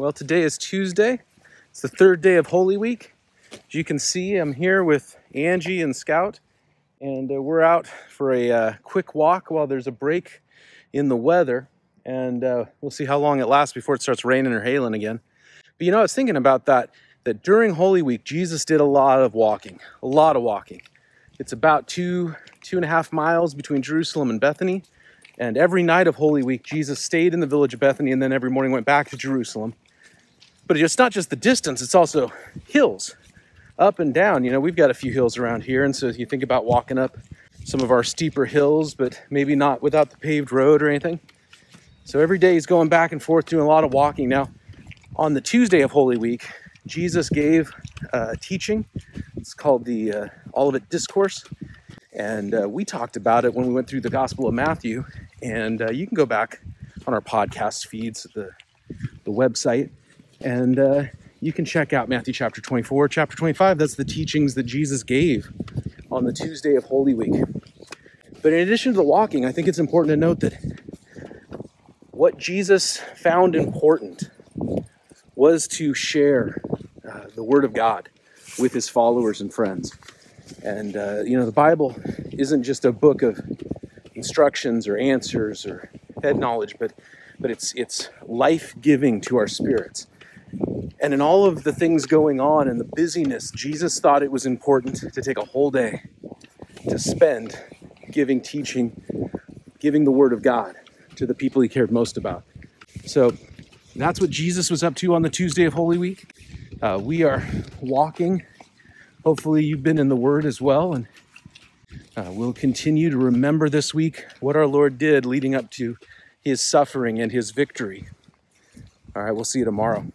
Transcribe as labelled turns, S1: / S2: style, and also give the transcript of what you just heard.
S1: Well, today is Tuesday. It's the third day of Holy Week. As you can see, I'm here with Angie and Scout, and uh, we're out for a uh, quick walk while there's a break in the weather. And uh, we'll see how long it lasts before it starts raining or hailing again. But you know, I was thinking about that, that during Holy Week, Jesus did a lot of walking, a lot of walking. It's about two, two and a half miles between Jerusalem and Bethany. And every night of Holy Week, Jesus stayed in the village of Bethany and then every morning went back to Jerusalem. But it's not just the distance, it's also hills up and down. You know, we've got a few hills around here. And so if you think about walking up some of our steeper hills, but maybe not without the paved road or anything. So every day he's going back and forth doing a lot of walking. Now, on the Tuesday of Holy Week, Jesus gave a teaching. It's called the uh, Olivet Discourse. And uh, we talked about it when we went through the Gospel of Matthew. And uh, you can go back on our podcast feeds, the, the website, and uh, you can check out Matthew chapter 24, chapter 25. That's the teachings that Jesus gave on the Tuesday of Holy Week. But in addition to the walking, I think it's important to note that what Jesus found important was to share uh, the Word of God with his followers and friends. And, uh, you know, the Bible isn't just a book of instructions or answers or head knowledge, but, but it's, it's life giving to our spirits. And in all of the things going on and the busyness, Jesus thought it was important to take a whole day to spend giving teaching, giving the Word of God to the people he cared most about. So that's what Jesus was up to on the Tuesday of Holy Week. Uh, we are walking. Hopefully, you've been in the Word as well. And uh, we'll continue to remember this week what our Lord did leading up to his suffering and his victory. All right, we'll see you tomorrow.